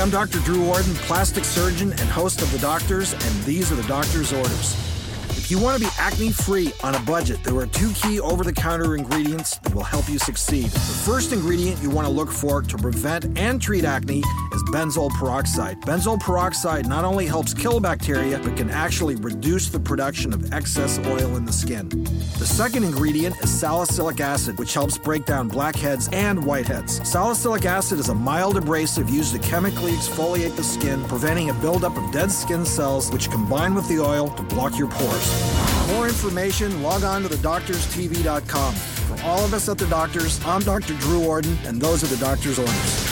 I'm Dr. Drew Ordon, plastic surgeon and host of The Doctors, and these are the doctor's orders. If you want to be acne free on a budget, there are two key over the counter ingredients that will help you succeed. The first ingredient you want to look for to prevent and treat acne is benzoyl peroxide. Benzoyl peroxide not only helps kill bacteria, but can actually reduce the production of excess oil in the skin. The second ingredient is salicylic acid, which helps break down blackheads and whiteheads. Salicylic acid is a mild abrasive used to chemically exfoliate the skin, preventing a buildup of dead skin cells, which combine with the oil to block your pores. For more information, log on to thedoctorstv.com. For all of us at The Doctors, I'm Dr. Drew Ordon, and those are the doctor's orders.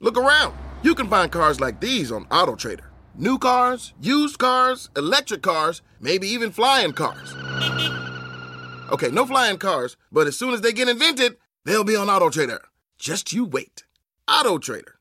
Look around. You can find cars like these on AutoTrader. New cars, used cars, electric cars, maybe even flying cars. Okay, no flying cars, but as soon as they get invented, they'll be on AutoTrader. Just you wait. AutoTrader.